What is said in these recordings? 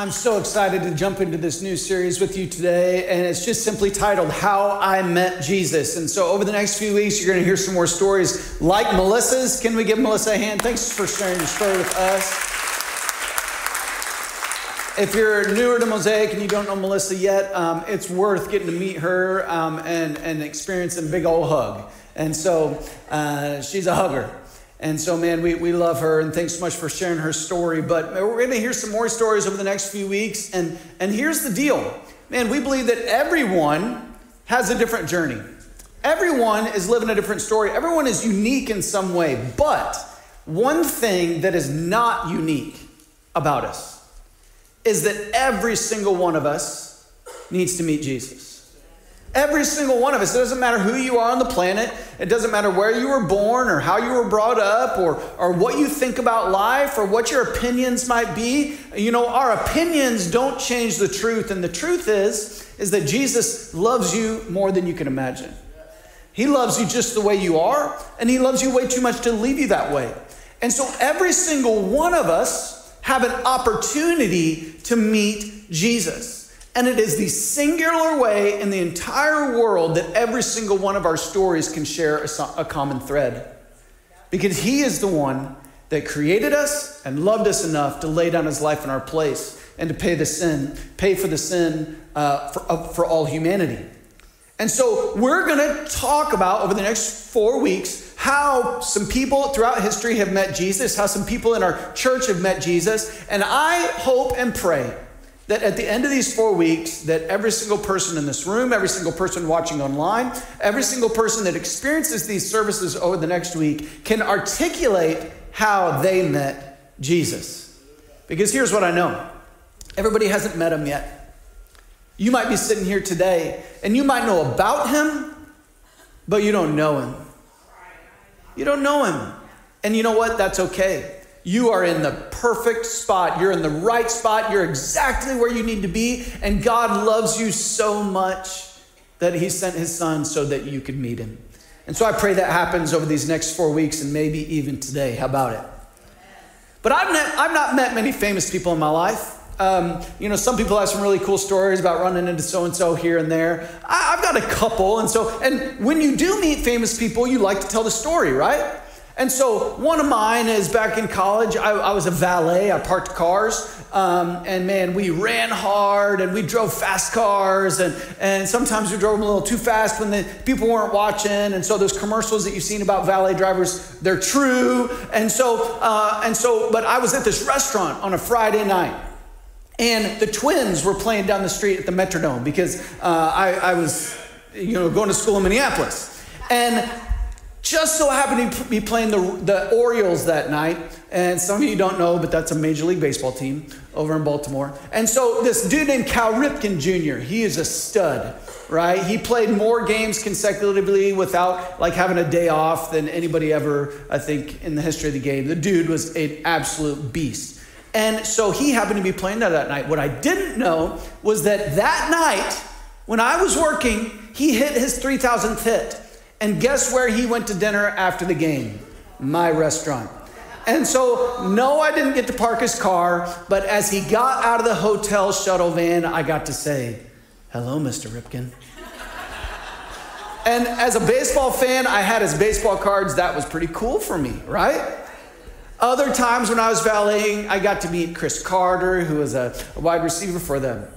I'm so excited to jump into this new series with you today, and it's just simply titled How I Met Jesus. And so, over the next few weeks, you're going to hear some more stories like Melissa's. Can we give Melissa a hand? Thanks for sharing your story with us. If you're newer to Mosaic and you don't know Melissa yet, um, it's worth getting to meet her um, and, and experiencing a big old hug. And so, uh, she's a hugger. And so, man, we, we love her and thanks so much for sharing her story. But we're going to hear some more stories over the next few weeks. And, and here's the deal man, we believe that everyone has a different journey. Everyone is living a different story. Everyone is unique in some way. But one thing that is not unique about us is that every single one of us needs to meet Jesus. Every single one of us. It doesn't matter who you are on the planet. It doesn't matter where you were born or how you were brought up or, or what you think about life or what your opinions might be. You know, our opinions don't change the truth. And the truth is, is that Jesus loves you more than you can imagine. He loves you just the way you are, and He loves you way too much to leave you that way. And so every single one of us have an opportunity to meet Jesus. And it is the singular way in the entire world that every single one of our stories can share a, a, common thread. Because he is the one that created us and loved us enough to lay down his life in our place and to pay the sin, pay for the sin uh, for, uh, for all humanity. And so we're going to talk about over the next four weeks how some people throughout history have met Jesus, how some people in our church have met Jesus. And I hope and pray that at the end of these four weeks that every single person in this room every single person watching online every single person that experiences these services over the next week can articulate how they met jesus. Because here's what i know. Everybody hasn't met him yet. You might be sitting here today and you might know about him but you don't know him. You don't know him. And you know what? That's okay you are in the perfect spot. You're in the right spot. You're exactly where you need to be. And God loves you so much that He sent His Son so that you could meet Him. And so I pray that happens over these next four weeks and maybe even today. How about it? But I've, I've not met many famous people in my life. Um, you know, some people have some really cool stories about running into so and so here and there. I, I've got a couple, and so and when you do meet famous people, you like to tell the story, right? And so one of mine is back in college, I, I was a valet, I parked cars. Um, and man, we ran hard and we drove fast cars, and, and sometimes we drove them a little too fast when the people weren't watching. And so those commercials that you've seen about valet drivers, they're true. And so, uh, and so, but I was at this restaurant on a Friday night, and the twins were playing down the street at the Metrodome because uh, I, I was, you know, going to school in Minneapolis. And just so happened to be playing the, the Orioles that night. And some of you don't know, but that's a Major League Baseball team over in Baltimore. And so this dude named Cal Ripken Jr., he is a stud, right? He played more games consecutively without like having a day off than anybody ever, I think, in the history of the game. The dude was an absolute beast. And so he happened to be playing there that night. What I didn't know was that that night, when I was working, he hit his 3,000th hit. And guess where he went to dinner after the game? My restaurant. And so, no, I didn't get to park his car, but as he got out of the hotel shuttle van, I got to say, Hello, Mr. Ripken. and as a baseball fan, I had his baseball cards. That was pretty cool for me, right? Other times when I was valeting, I got to meet Cris Carter, who was a, wide receiver for the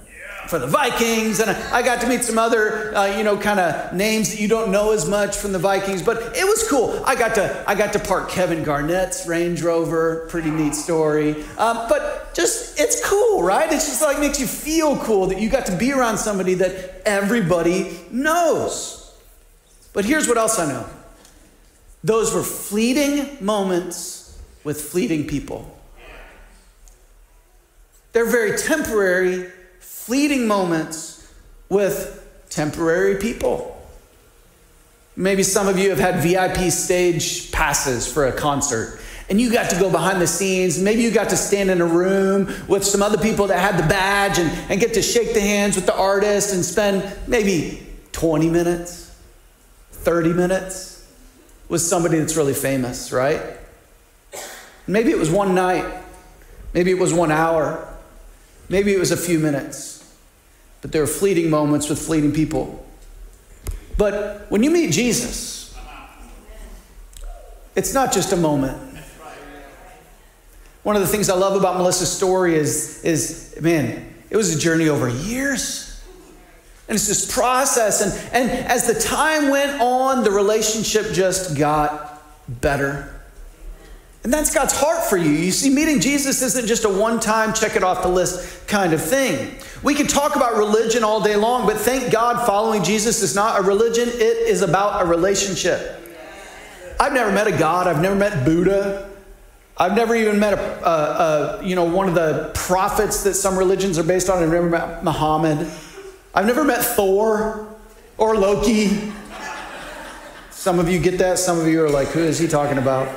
for the Vikings, and I got to meet some other, uh, you know, kind of names that you don't know as much from the Vikings. But it was cool. I got to I got to park Kevin Garnett's Range Rover. Pretty neat story. Um, but just it's cool, right? It's just like makes you feel cool that you got to be around somebody that everybody knows. But here's what else I know. Those were fleeting moments with fleeting people. They're very temporary fleeting moments with temporary people. Maybe some of you have had VIP stage passes for a concert and you got to go behind the scenes. Maybe you got to stand in a room with some other people that had the badge and, and get to shake the hands with the artist and spend maybe 20 minutes, 30 minutes with somebody that's really famous, right? Maybe it was one night, maybe it was one hour. Maybe it was a few minutes, but there are fleeting moments with fleeting people. But when you meet Jesus, it's not just a moment. One of the things I love about Melissa's story is, is man, it was a journey over years. And it's this process. And, and as the time went on, the relationship just got better. And that's God's heart for you. You see, meeting Jesus isn't just a one time check it off the list kind of thing. We can talk about religion all day long, but thank God following Jesus is not a religion, it is about a relationship. I've never met a God, I've never met Buddha. I've never even met a, a, a, you know one of the prophets that some religions are based on. I've never met Muhammad. I've never met Thor or Loki. Some of you get that. Some of you are like, who is he talking about?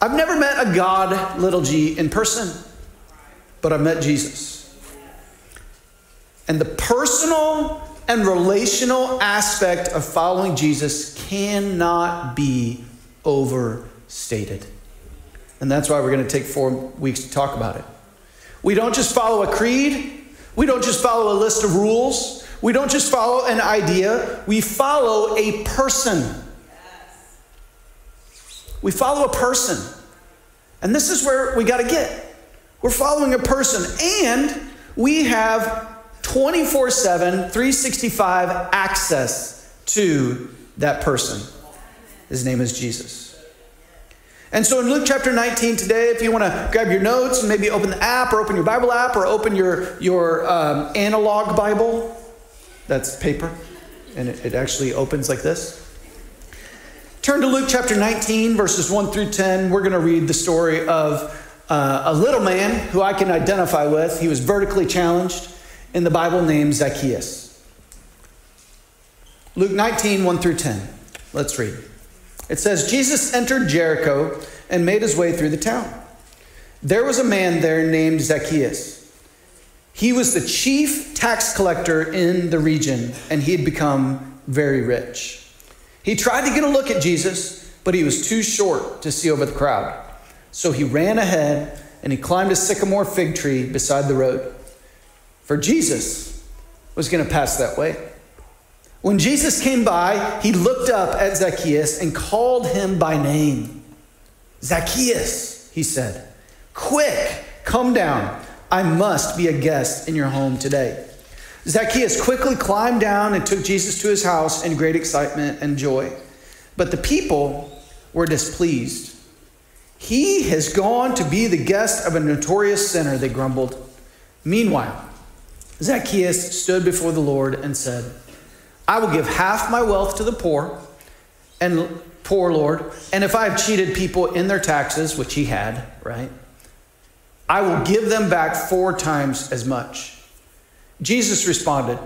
I've never met a God, little g, in person, but I've met Jesus. And the personal and relational aspect of following Jesus cannot be overstated. And that's why we're going to take four weeks to talk about it. We don't just follow a creed, we don't just follow a list of rules, we don't just follow an idea, we follow a person. We follow a person. And this is where we got to get. We're following a person, and we have 24 7, 365 access to that person. His name is Jesus. And so in Luke chapter 19 today, if you want to grab your notes and maybe open the app or open your Bible app or open your, your um, analog Bible, that's paper, and it, it actually opens like this. Turn to Luke chapter 19, verses 1 through 10. We're going to read the story of uh, a little man who I can identify with. He was vertically challenged in the Bible named Zacchaeus. Luke 19, 1 through 10. Let's read. It says Jesus entered Jericho and made his way through the town. There was a man there named Zacchaeus. He was the chief tax collector in the region, and he had become very rich. He tried to get a look at Jesus, but he was too short to see over the crowd. So he ran ahead and he climbed a sycamore fig tree beside the road. For Jesus was going to pass that way. When Jesus came by, he looked up at Zacchaeus and called him by name. Zacchaeus, he said, quick, come down. I must be a guest in your home today. Zacchaeus quickly climbed down and took Jesus to his house in great excitement and joy. But the people were displeased. He has gone to be the guest of a notorious sinner, they grumbled. Meanwhile, Zacchaeus stood before the Lord and said, I will give half my wealth to the poor and poor Lord, and if I have cheated people in their taxes, which he had, right, I will give them back four times as much. Jesus responded,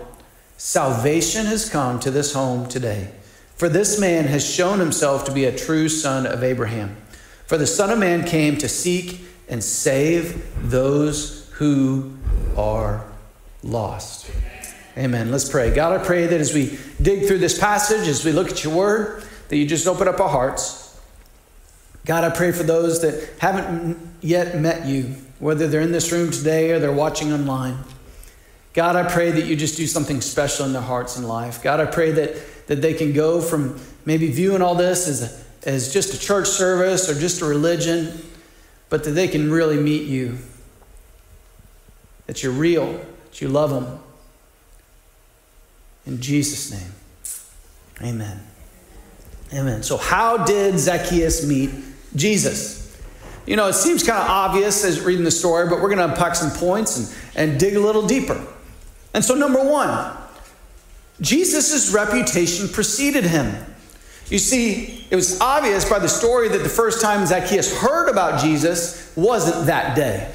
Salvation has come to this home today, for this man has shown himself to be a true son of Abraham. For the Son of Man came to seek and save those who are lost. Amen. Let's pray. God, I pray that as we dig through this passage, as we look at your word, that you just open up our hearts. God, I pray for those that haven't yet met you, whether they're in this room today or they're watching online. God, I pray that you just do something special in their hearts and life. God, I pray that, that they can go from maybe viewing all this as, as just a church service or just a religion, but that they can really meet you. That you're real, that you love them. In Jesus' name, amen. Amen. So, how did Zacchaeus meet Jesus? You know, it seems kind of obvious as reading the story, but we're going to unpack some points and, and dig a little deeper. And so, number one, Jesus' reputation preceded him. You see, it was obvious by the story that the first time Zacchaeus heard about Jesus wasn't that day.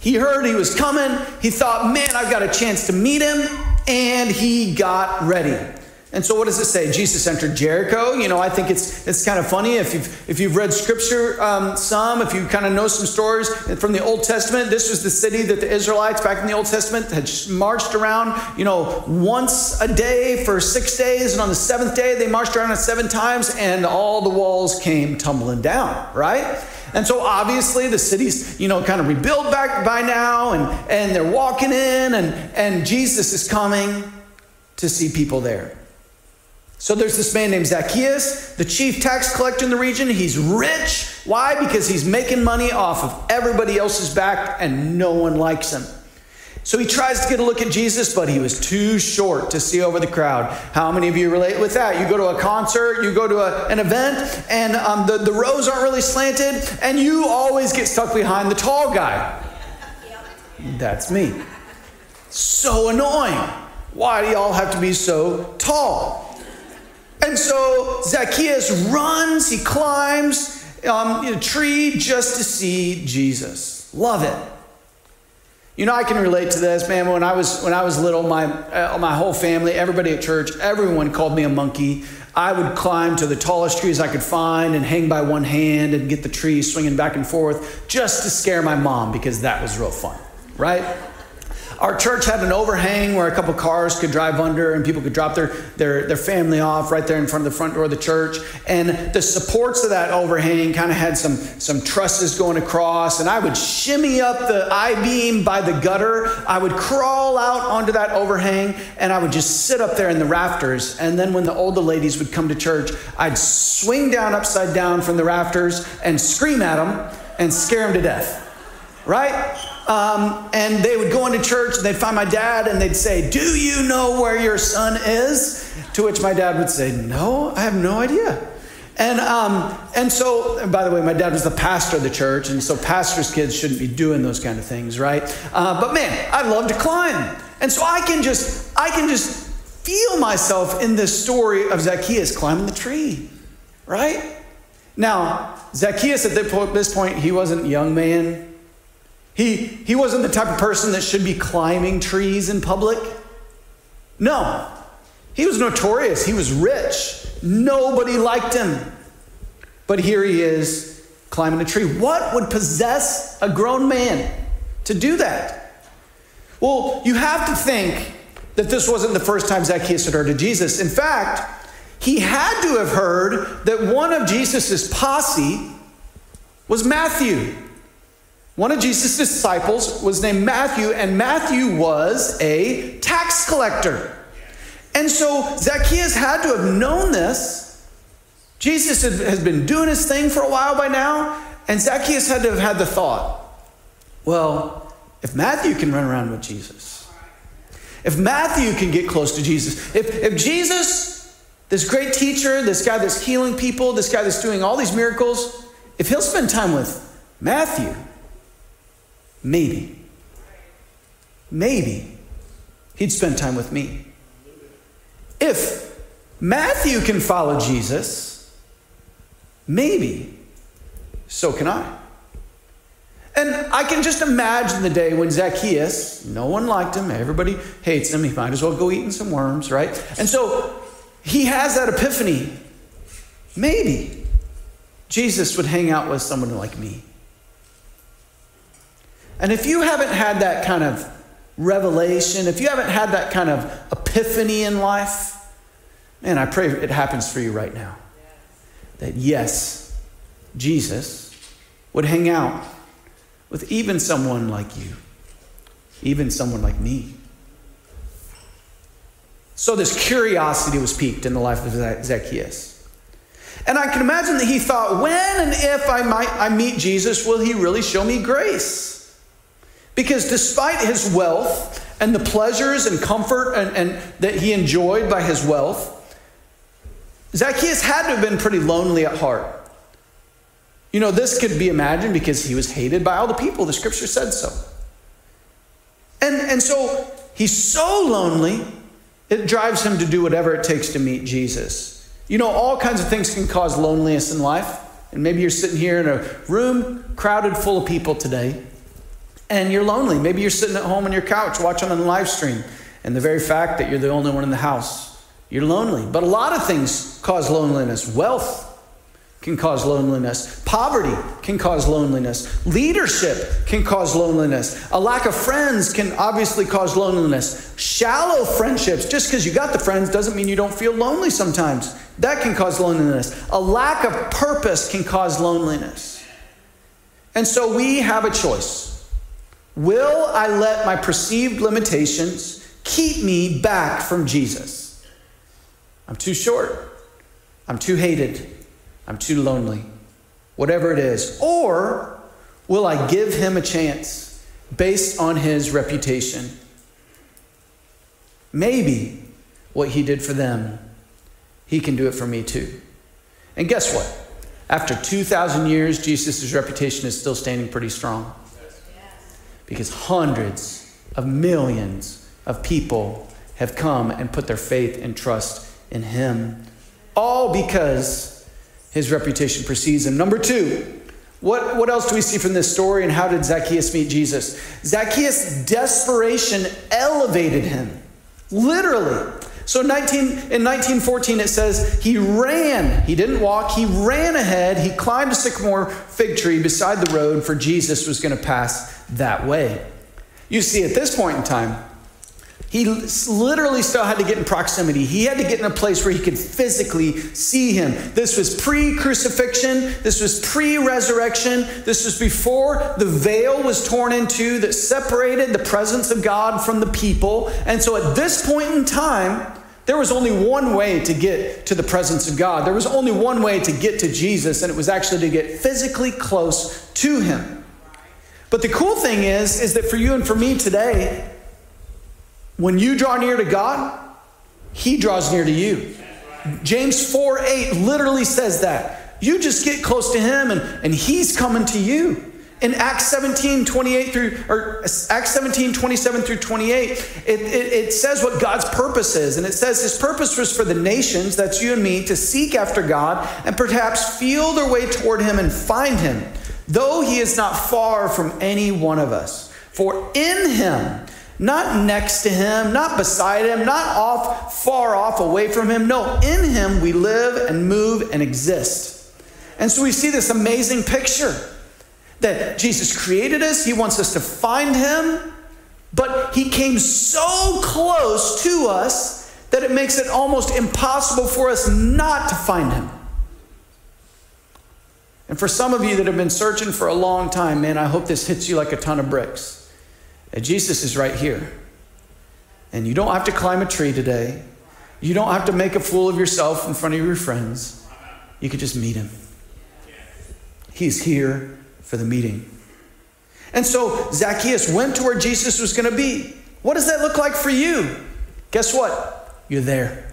He heard he was coming. He thought, man, I've got a chance to meet him. And he got ready. And so, what does it say? Jesus entered Jericho. You know, I think it's it's kind of funny if you've if you've read Scripture um, some, if you kind of know some stories from the Old Testament. This was the city that the Israelites back in the Old Testament had marched around. You know, once a day for six days, and on the seventh day they marched around it seven times, and all the walls came tumbling down. Right? And so obviously the city's, you know, kind of rebuilt back by now, and, and they're walking in, and, and Jesus is coming to see people there. So there's this man named Zacchaeus, the chief tax collector in the region. He's rich. Why? Because he's making money off of everybody else's back and no one likes him. So he tries to get a look at Jesus, but he was too short to see over the crowd. How many of you relate with that? You go to a concert, you go to a, an event, and um, the, the rows aren't really slanted, and you always get stuck behind the tall guy. That's me. So annoying. Why do y'all have to be so tall? And so Zacchaeus runs, he climbs um, a tree just to see Jesus. Love it. You know, I can relate to this, man. When I was when I was little, my uh, my whole family, everybody at church, everyone called me a monkey. I would climb to the tallest trees I could find and hang by one hand and get the tree swinging back and forth just to scare my mom because that was real fun, right? Our church had an overhang where a couple cars could drive under and people could drop their, their, their family off right there in front of the front door of the church. And the supports of that overhang kind of had some, some trusses going across. And I would shimmy up the I beam by the gutter. I would crawl out onto that overhang and I would just sit up there in the rafters. And then when the older ladies would come to church, I'd swing down upside down from the rafters and scream at them and scare them to death. Right? Um, and they would go into church and they'd find my dad and they'd say, Do you know where your son is? To which my dad would say, No, I have no idea. And, um, and so, and by the way, my dad was the pastor of the church, and so pastors' kids shouldn't be doing those kind of things, right? Uh, but man, I love to climb. And so I can just, I can just feel myself in this story of Zacchaeus climbing the tree, right? Now, Zacchaeus at this point, he wasn't a young man. He, he wasn't the type of person that should be climbing trees in public. No. He was notorious. He was rich. Nobody liked him. But here he is climbing a tree. What would possess a grown man to do that? Well, you have to think that this wasn't the first time Zacchaeus had heard of Jesus. In fact, he had to have heard that one of Jesus' posse was Matthew. One of Jesus' disciples was named Matthew, and Matthew was a tax collector. And so Zacchaeus had to have known this. Jesus has been doing his thing for a while by now, and Zacchaeus had to have had the thought well, if Matthew can run around with Jesus, if Matthew can get close to Jesus, if, if Jesus, this great teacher, this guy that's healing people, this guy that's doing all these miracles, if he'll spend time with Matthew, Maybe. Maybe he'd spend time with me. If Matthew can follow Jesus, maybe so can I. And I can just imagine the day when Zacchaeus, no one liked him, everybody hates him, he might as well go eating some worms, right? And so he has that epiphany. Maybe Jesus would hang out with someone like me. And if you haven't had that kind of revelation, if you haven't had that kind of epiphany in life, man, I pray it happens for you right now. That yes, Jesus would hang out with even someone like you, even someone like me. So this curiosity was piqued in the life of Zacchaeus. And I can imagine that he thought, when and if I might I meet Jesus, will he really show me grace? Because despite his wealth and the pleasures and comfort and, and that he enjoyed by his wealth, Zacchaeus had to have been pretty lonely at heart. You know, this could be imagined because he was hated by all the people. The scripture said so. And, and so he's so lonely, it drives him to do whatever it takes to meet Jesus. You know, all kinds of things can cause loneliness in life. And maybe you're sitting here in a room crowded full of people today and you're lonely. Maybe you're sitting at home on your couch watching on live stream, and the very fact that you're the only one in the house, you're lonely. But a lot of things cause loneliness. Wealth can cause loneliness. Poverty can cause loneliness. Leadership can cause loneliness. A lack of friends can obviously cause loneliness. Shallow friendships, just because you got the friends doesn't mean you don't feel lonely sometimes. That can cause loneliness. A lack of purpose can cause loneliness. And so we have a choice. Will I let my perceived limitations keep me back from Jesus? I'm too short. I'm too hated. I'm too lonely. Whatever it is. Or will I give him a chance based on his reputation? Maybe what he did for them, he can do it for me too. And guess what? After 2,000 years, Jesus' reputation is still standing pretty strong. Because hundreds of millions of people have come and put their faith and trust in him. All because his reputation precedes him. Number two, what, what else do we see from this story and how did Zacchaeus meet Jesus? Zacchaeus' desperation elevated him. Literally. So 19, in 1914, it says he ran. He didn't walk, he ran ahead. He climbed a sycamore fig tree beside the road, for Jesus was going to pass that way. You see, at this point in time, he literally still had to get in proximity. He had to get in a place where he could physically see him. This was pre crucifixion. This was pre resurrection. This was before the veil was torn in two that separated the presence of God from the people. And so at this point in time, there was only one way to get to the presence of God. There was only one way to get to Jesus, and it was actually to get physically close to him. But the cool thing is, is that for you and for me today, when you draw near to God, He draws near to you. James 4 8 literally says that. You just get close to Him and, and He's coming to you. In Acts 17, 28 through, or Acts 17, 27 through 28, it, it, it says what God's purpose is. And it says His purpose was for the nations, that's you and me, to seek after God and perhaps feel their way toward Him and find Him, though He is not far from any one of us. For in Him, not next to him, not beside him, not off, far off away from him. No, in him we live and move and exist. And so we see this amazing picture that Jesus created us, he wants us to find him, but he came so close to us that it makes it almost impossible for us not to find him. And for some of you that have been searching for a long time, man, I hope this hits you like a ton of bricks. And Jesus is right here. And you don't have to climb a tree today. You don't have to make a fool of yourself in front of your friends. You could just meet him. He's here for the meeting. And so Zacchaeus went to where Jesus was going to be. What does that look like for you? Guess what? You're there.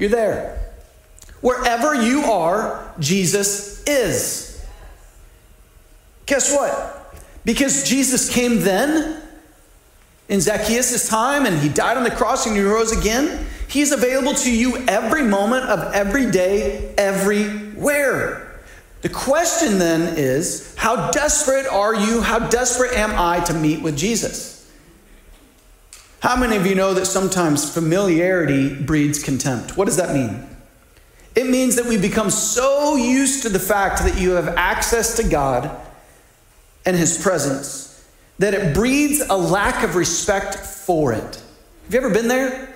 You're there. Wherever you are, Jesus is. Guess what? Because Jesus came then in Zacchaeus' time and he died on the cross and he rose again. He's available to you every moment of every day, everywhere. The question then is how desperate are you? How desperate am I to meet with Jesus? How many of you know that sometimes familiarity breeds contempt? What does that mean? It means that we become so used to the fact that you have access to God and his presence that it breeds a lack of respect for it. Have you ever been there?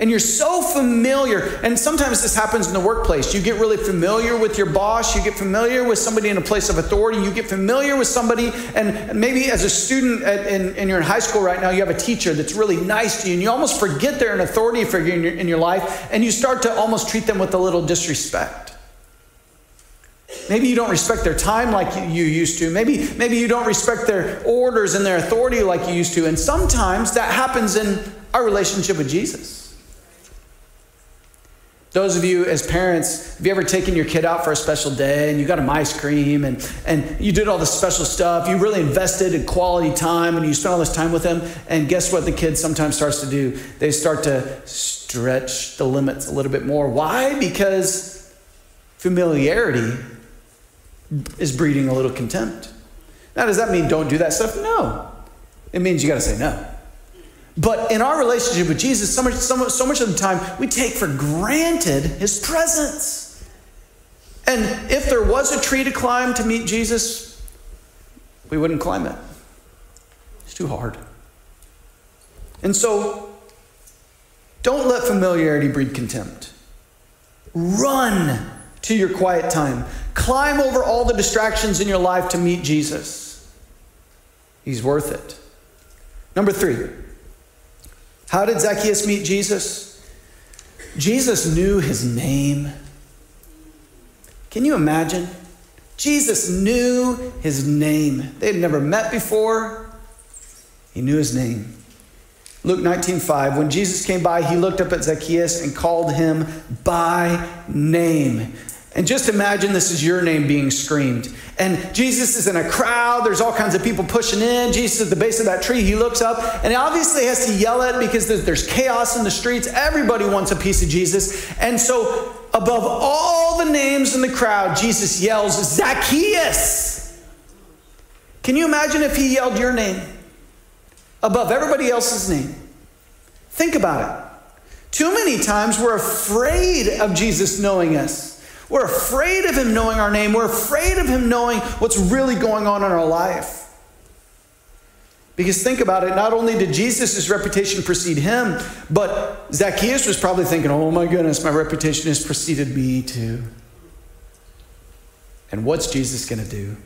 And you're so familiar, and sometimes this happens in the workplace. You get really familiar with your boss, you get familiar with somebody in a place of authority, you get familiar with somebody, and maybe as a student at, and, and, you're in high school right now, you have a teacher that's really nice to you, and you almost forget they're an authority figure in your, in your life, and you start to almost treat them with a little disrespect. Maybe you don't respect their time like you used to. Maybe, maybe you don't respect their orders and their authority like you used to. And sometimes that happens in our relationship with Jesus. Those of you as parents, have you ever taken your kid out for a special day and you got them ice cream and, and you did all this special stuff? You really invested in quality time and you spent all this time with them. And guess what the kid sometimes starts to do? They start to stretch the limits a little bit more. Why? Because familiarity is breeding a little contempt. Now, does that mean don't do that stuff? No. It means you got to say no. But in our relationship with Jesus, so much, so, much, so much of the time, we take for granted his presence. And if there was a tree to climb to meet Jesus, we wouldn't climb it. It's too hard. And so, don't let familiarity breed contempt. Run to your quiet time climb over all the distractions in your life to meet Jesus. He's worth it. Number three, how did Zacchaeus meet Jesus? Jesus knew his name. Can you imagine? Jesus knew his name. They had never met before. He knew his name. Luke 19:5 When Jesus came by, he looked up at Zacchaeus and called him by name. And just imagine this is your name being screamed. And Jesus is in a crowd. There's all kinds of people pushing in. Jesus at the base of that tree. He looks up and he obviously has to yell at it because there's chaos in the streets. Everybody wants a piece of Jesus. And so, above all the names in the crowd, Jesus yells, Zacchaeus. Can you imagine if he yelled your name above everybody else's name? Think about it. Too many times we're afraid of Jesus knowing us. We're afraid of Him knowing our name. We're afraid of Him knowing what's really going on in our life. Because think about it, not only did Jesus' reputation precede him, but Zacchaeus was probably thinking, oh my goodness, my reputation has preceded me too. And what's Jesus going to do?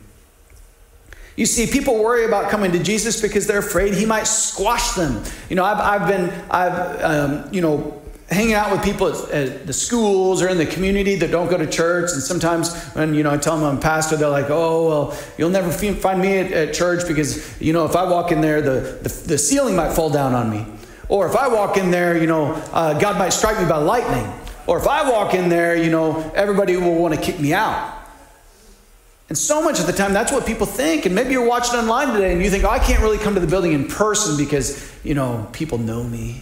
You see, people worry about coming to Jesus because they're afraid he might squash them. You know, I've, I've been, I've, um, you know, hanging out with people at, the schools or in the community that don't go to church. And sometimes when, you know, I tell them I'm a pastor, they're like, oh, well, you'll never find me at, at church because, you know, if I walk in there, the, the, the, ceiling might fall down on me. Or if I walk in there, you know, uh, God might strike me by lightning. Or if I walk in there, you know, everybody will want to kick me out. And so much of the time, that's what people think. And maybe you're watching online today and you think, oh, I can't really come to the building in person because, you know, people know me.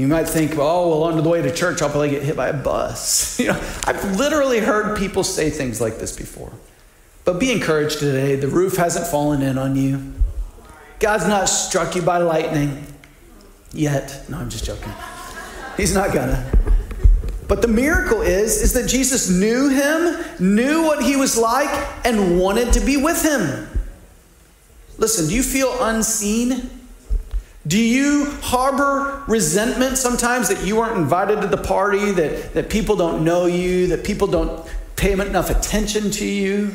You might think, oh, well, on the way to church, I'll probably get hit by a bus. You know, I've literally heard people say things like this before. But be encouraged today. The roof hasn't fallen in on you. God's not struck you by lightning yet. No, I'm just joking. He's not gonna. But the miracle is, is that Jesus knew him, knew what he was like, and wanted to be with him. Listen, do you feel unseen? Do you harbor resentment sometimes that you weren't invited to the party, that, that people don't know you, that people don't pay enough attention to you?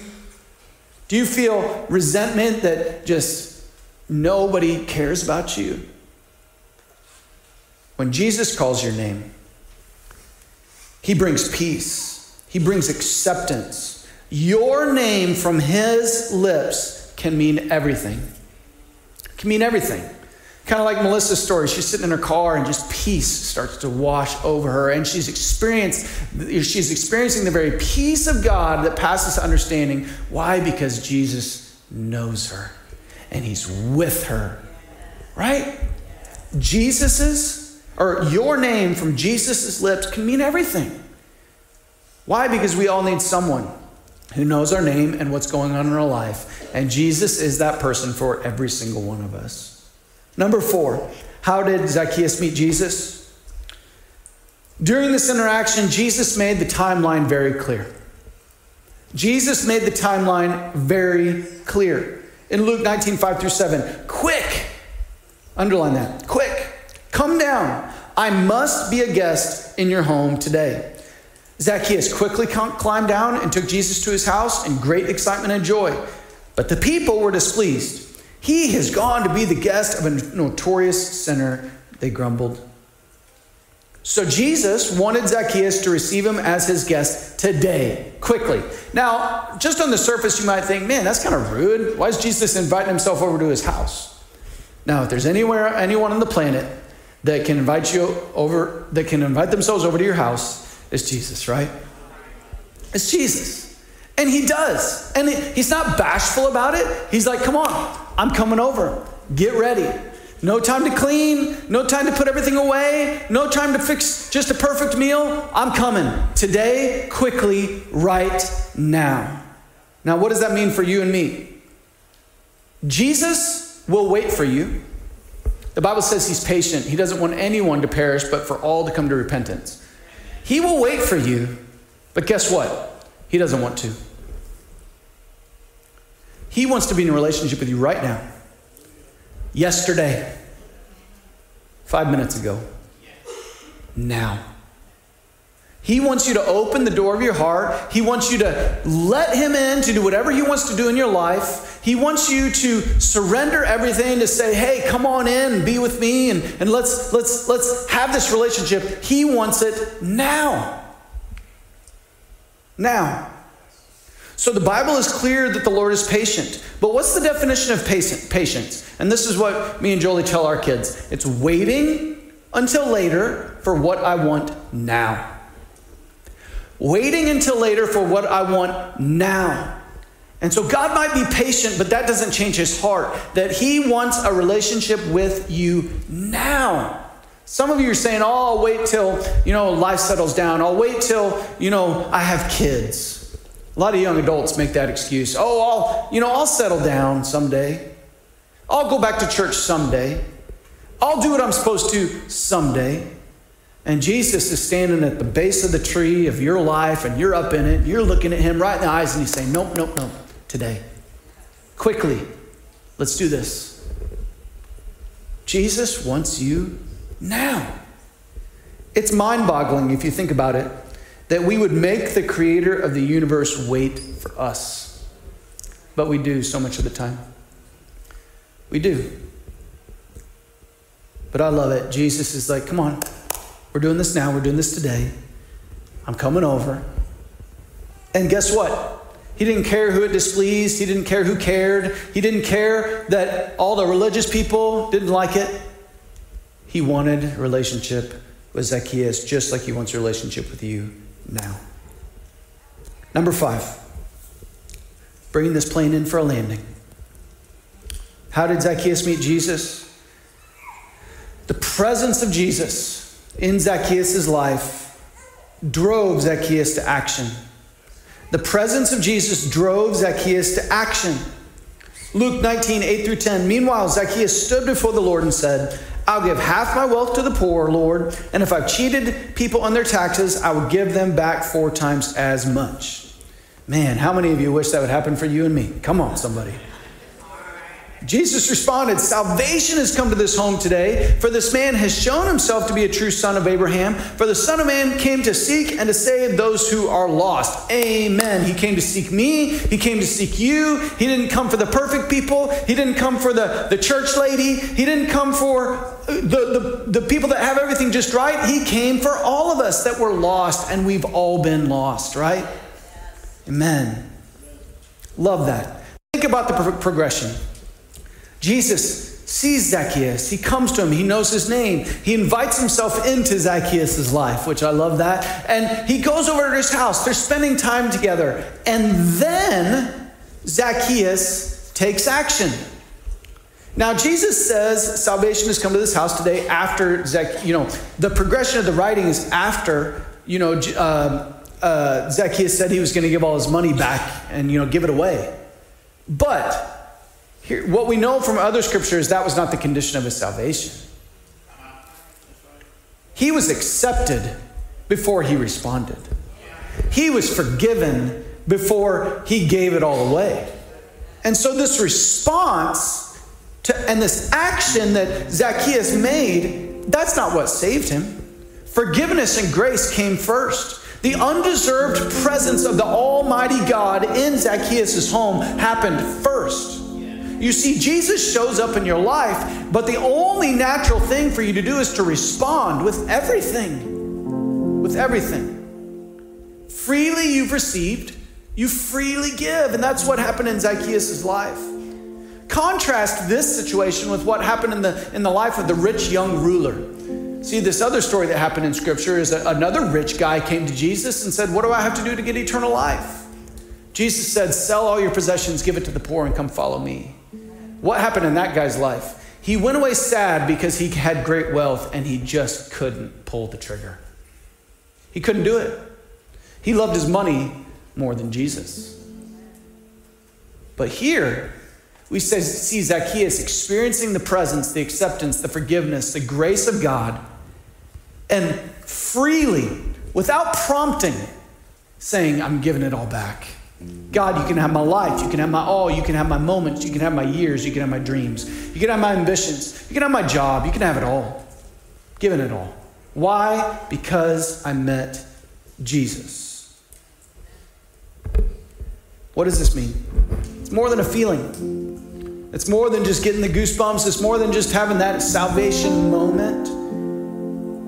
Do you feel resentment that just nobody cares about you? When Jesus calls your name, he brings peace, he brings acceptance. Your name from his lips can mean everything. can mean everything. Kind of like Melissa's story. She's sitting in her car and just peace starts to wash over her. And she's experienced, she's experiencing the very peace of God that passes understanding. Why? Because Jesus knows her and he's with her. Right? Jesus's or your name from Jesus's lips can mean everything. Why? Because we all need someone who knows our name and what's going on in our life. And Jesus is that person for every single one of us. Number four, how did Zacchaeus meet Jesus? During this interaction, Jesus made the timeline very clear. Jesus made the timeline very clear. In Luke 19, 5 through 7, quick, underline that, quick, come down. I must be a guest in your home today. Zacchaeus quickly climbed down and took Jesus to his house in great excitement and joy. But the people were displeased. He has gone to be the guest of a notorious sinner, they grumbled. So Jesus wanted Zacchaeus to receive him as his guest today, quickly. Now, just on the surface, you might think, man, that's kind of rude. Why is Jesus inviting himself over to his house? Now, if there's anywhere, anyone on the planet that can invite you over, that can invite themselves over to your house, it's Jesus, right? It's Jesus. And he does. And he's not bashful about it. He's like, come on, I'm coming over. Get ready. No time to clean, no time to put everything away, no time to fix just a perfect meal. I'm coming today, quickly, right now. Now, what does that mean for you and me? Jesus will wait for you. The Bible says he's patient. He doesn't want anyone to perish, but for all to come to repentance. He will wait for you, but guess what? He doesn't want to. He wants to be in a relationship with you right now. Yesterday, five minutes ago, now. He wants you to open the door of your heart. He wants you to let Him in to do whatever He wants to do in your life. He wants you to surrender everything to say, hey, come on in be with me and, and let's, let's, let's have this relationship. He wants it now. Now. So the Bible is clear that the Lord is patient. But what's the definition of patience? And this is what me and Jolie tell our kids it's waiting until later for what I want now. Waiting until later for what I want now. And so God might be patient, but that doesn't change his heart, that he wants a relationship with you now. Some of you are saying, oh, I'll wait till, you know, life settles down. I'll wait till, you know, I have kids. A lot of young adults make that excuse. Oh, I'll, you know, I'll settle down someday. I'll go back to church someday. I'll do what I'm supposed to someday. And Jesus is standing at the base of the tree of your life, and you're up in it. You're looking at him right in the eyes, and he's saying, Nope, nope, nope, today. Quickly, let's do this. Jesus wants you now. It's mind boggling if you think about it that we would make the creator of the universe wait for us. But we do so much of the time. We do. But I love it. Jesus is like, come on, we're doing this now. We're doing this today. I'm coming over. And guess what? He didn't care who it displeased. He didn't care who cared. He didn't care that all the religious people didn't like it. He wanted a relationship with Zacchaeus just like he wants a relationship with you now. Number five, bringing this plane in for a landing. How did Zacchaeus meet Jesus? The presence of Jesus in Zacchaeus' life drove Zacchaeus to action. The presence of Jesus drove Zacchaeus to action. Luke 19, 8 through 10. Meanwhile, Zacchaeus stood before the Lord and said, I'll give half my wealth to the poor, Lord, and if I've cheated people on their taxes, I will give them back four times as much. Man, how many of you wish that would happen for you and me? Come on, somebody. Jesus responded, Salvation has come to this home today, for this man has shown himself to be a true son of Abraham. For the Son of Man came to seek and to save those who are lost. Amen. He came to seek me, he came to seek you. He didn't come for the perfect people, he didn't come for the, the church lady, he didn't come for the, the, the people that have everything just right. He came for all of us that were lost, and we've all been lost, right? Amen. Love that. Think about the progression. Jesus sees Zacchaeus. He comes to him. He knows his name. He invites himself into Zacchaeus' life, which I love that. And he goes over to his house. They're spending time together. And then Zacchaeus takes action. Now, Jesus says salvation has come to this house today after, Zac- you know, the progression of the writing is after, you know, uh, uh, Zacchaeus said he was going to give all his money back and, you know, give it away. But here, what we know from other scriptures, that was not the condition of his salvation. He was accepted before he responded. He was forgiven before he gave it all away. And so, this response to, and this action that Zacchaeus made, that's not what saved him. Forgiveness and grace came first. The undeserved presence of the Almighty God in Zacchaeus' home happened first. You see, Jesus shows up in your life, but the only natural thing for you to do is to respond with everything. With everything. Freely you've received, you freely give. And that's what happened in Zacchaeus' life. Contrast this situation with what happened in the, in the life of the rich young ruler. See, this other story that happened in Scripture is that another rich guy came to Jesus and said, What do I have to do to get eternal life? Jesus said, Sell all your possessions, give it to the poor, and come follow me. What happened in that guy's life? He went away sad because he had great wealth and he just couldn't pull the trigger. He couldn't do it. He loved his money more than Jesus. But here, we see Zacchaeus experiencing the presence, the acceptance, the forgiveness, the grace of God, and freely, without prompting, saying, I'm giving it all back. God, you can have my life. You can have my all. You can have my moments. You can have my years. You can have my dreams. You can have my ambitions. You can have my job. You can have it all. Given it all. Why? Because I met Jesus. What does this mean? It's more than a feeling. It's more than just getting the goosebumps. It's more than just having that salvation moment.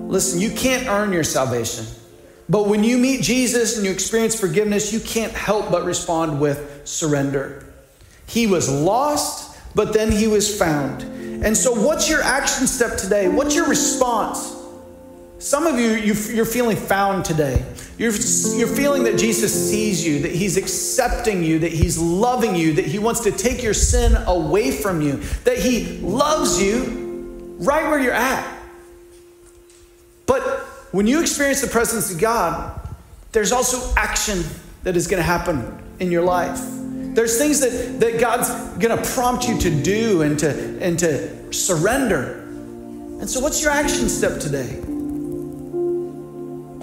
Listen, you can't earn your salvation. But when you meet Jesus and you experience forgiveness, you can't help but respond with surrender. He was lost, but then he was found. And so, what's your action step today? What's your response? Some of you, you're feeling found today. You're, you're feeling that Jesus sees you, that He's accepting you, that He's loving you, that He wants to take your sin away from you, that He loves you right where you're at. But when you experience the presence of God, there's also action that is going to happen in your life. There's things that, that God's going to prompt you to do and to, and to surrender. And so, what's your action step today?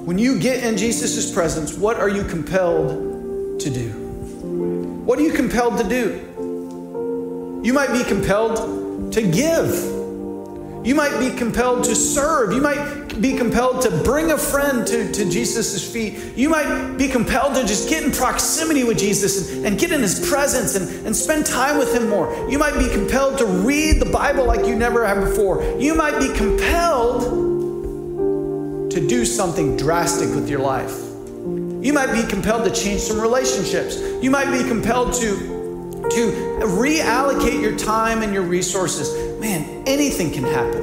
When you get in Jesus' presence, what are you compelled to do? What are you compelled to do? You might be compelled to give. You might be compelled to serve. You might be compelled to bring a friend to, to Jesus' feet. You might be compelled to just get in proximity with Jesus and, and get in his presence and, and spend time with him more. You might be compelled to read the Bible like you never have before. You might be compelled to do something drastic with your life. You might be compelled to change some relationships. You might be compelled to to reallocate your time and your resources man, anything can happen.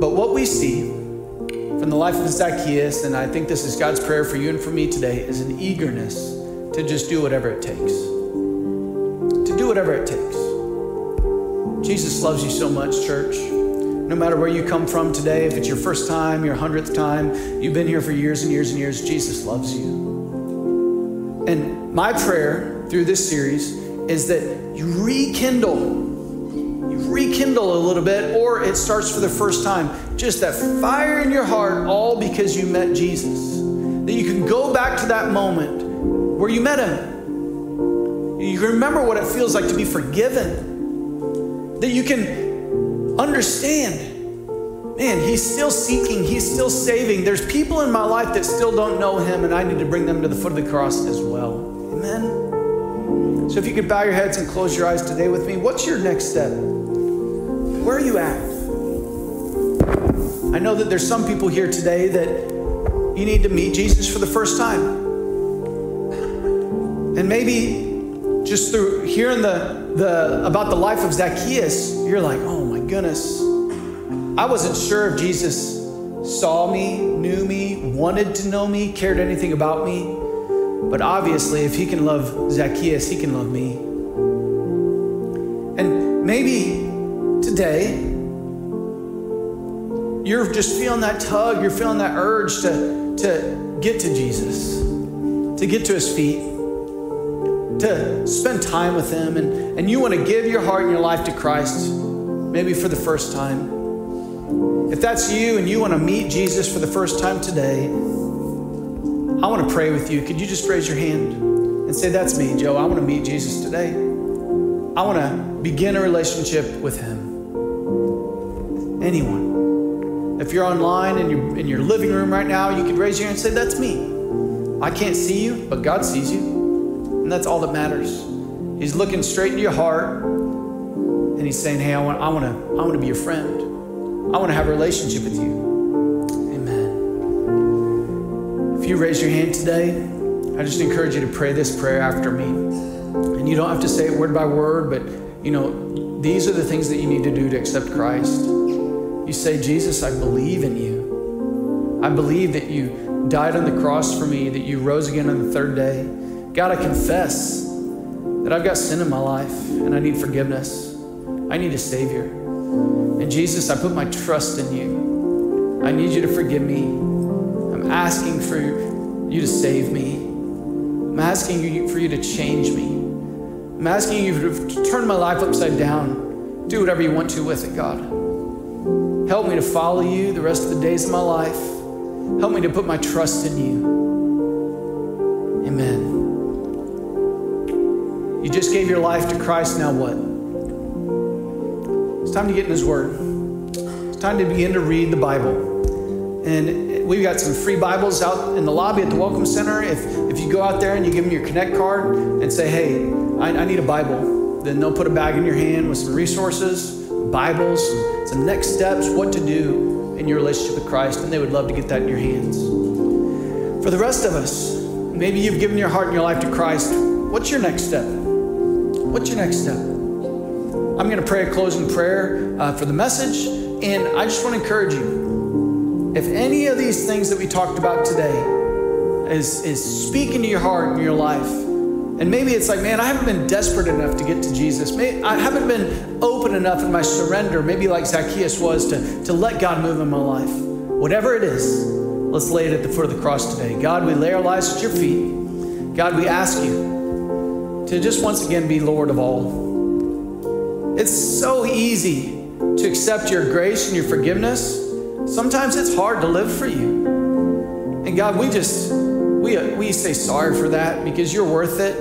But what we see from the life of Zacchaeus, and I think this is God's prayer for you and for me today, is an eagerness to just do whatever it takes. To do whatever it takes. Jesus loves you so much, church. No matter where you come from today, if it's your first time, your hundredth time, you've been here for years and years and years, Jesus loves you. And my prayer through this series is that you rekindle, rekindle a little bit, or it starts for the first time. Just that fire in your heart, all because you met Jesus. That you can go back to that moment where you met him. You remember what it feels like to be forgiven. That you can understand man, he's still seeking, he's still saving. There's people in my life that still don't know him, and I need to bring them to the foot of the cross as well. Amen. So if you could bow your heads and close your eyes today with me, what's your next step? Where are you at? I know that there's some people here today that you need to meet Jesus for the first time. And maybe just through hearing the, the about the life of Zacchaeus, you're like, oh my goodness. I wasn't sure if Jesus saw me, knew me, wanted to know me, cared anything about me. But obviously, if he can love Zacchaeus, he can love me. And maybe today, you're just feeling that tug, you're feeling that urge to, to get to Jesus, to get to his feet, to spend time with him, and, and you want to give your heart and your life to Christ, maybe for the first time. If that's you and you want to meet Jesus for the first time today, I want to pray with you. Could you just raise your hand and say, That's me, Joe. I want to meet Jesus today. I want to begin a relationship with Him. Anyone. If you're online and you're in your living room right now, you could raise your hand and say, That's me. I can't see you, but God sees you. And that's all that matters. He's looking straight into your heart and He's saying, Hey, I want, I want, to, I want to be your friend. I want to have a relationship with you. Amen. If you raise your hand today, I just encourage you to pray this prayer after me. And you don't have to say it word by word, but you know, these are the things that you need to do to accept Christ. You say, Jesus, I believe in you. I believe that you died on the cross for me, that you rose again on the third day. God, I confess that I've got sin in my life and I need forgiveness. I need a Savior. And Jesus, I put my trust in you. I need you to forgive me I'm asking for you to save me. I'm asking you for you to change me. I'm asking you to turn my life upside down. Do whatever you want to with it, God. Help me to follow you the rest of the days of my life. Help me to put my trust in you. Amen. You just gave your life to Christ, now what? It's time to get in His Word. It's time to begin to read the Bible. And we've got some free Bibles out in the lobby at the Welcome Center. If, if you go out there and you give them your Connect card and say, hey, I, I need a Bible, then they'll put a bag in your hand with some resources, Bibles, some next steps, what to do in your relationship with Christ, and they would love to get that in your hands. For the rest of us, maybe you've given your heart and your life to Christ. What's your next step? What's your next step? I'm going to pray a closing prayer uh, for the message, and I just want to encourage you. If any of these things that we talked about today is, is speaking to your heart and your life, and maybe it's like, man, I haven't been desperate enough to get to Jesus. Maybe I haven't been open enough in my surrender, maybe like Zacchaeus was, to, to let God move in my life. Whatever it is, let's lay it at the foot of the cross today. God, we lay our lives at your feet. God, we ask you to just once again be Lord of all. It's so easy to accept your grace and your forgiveness. Sometimes it's hard to live for you. And God, we just we, we say sorry for that because you're worth it.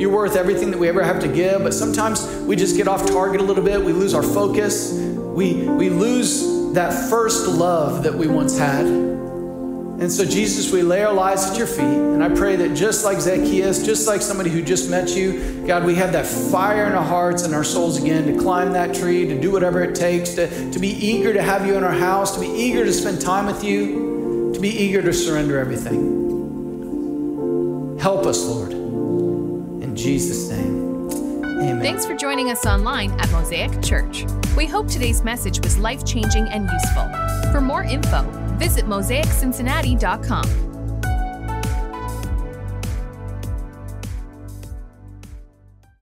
You're worth everything that we ever have to give. But sometimes we just get off target a little bit. We lose our focus. We, we lose that first love that we once had. And so, Jesus, we lay our lives at your feet. And I pray that just like Zacchaeus, just like somebody who just met you, God, we have that fire in our hearts and our souls again to climb that tree, to do whatever it takes, to, to be eager to have you in our house, to be eager to spend time with you, to be eager to surrender everything. Help us, Lord. In Jesus' name, amen. Thanks for joining us online at Mosaic Church. We hope today's message was life changing and useful. For more info, visit mosaiccincinnati.com.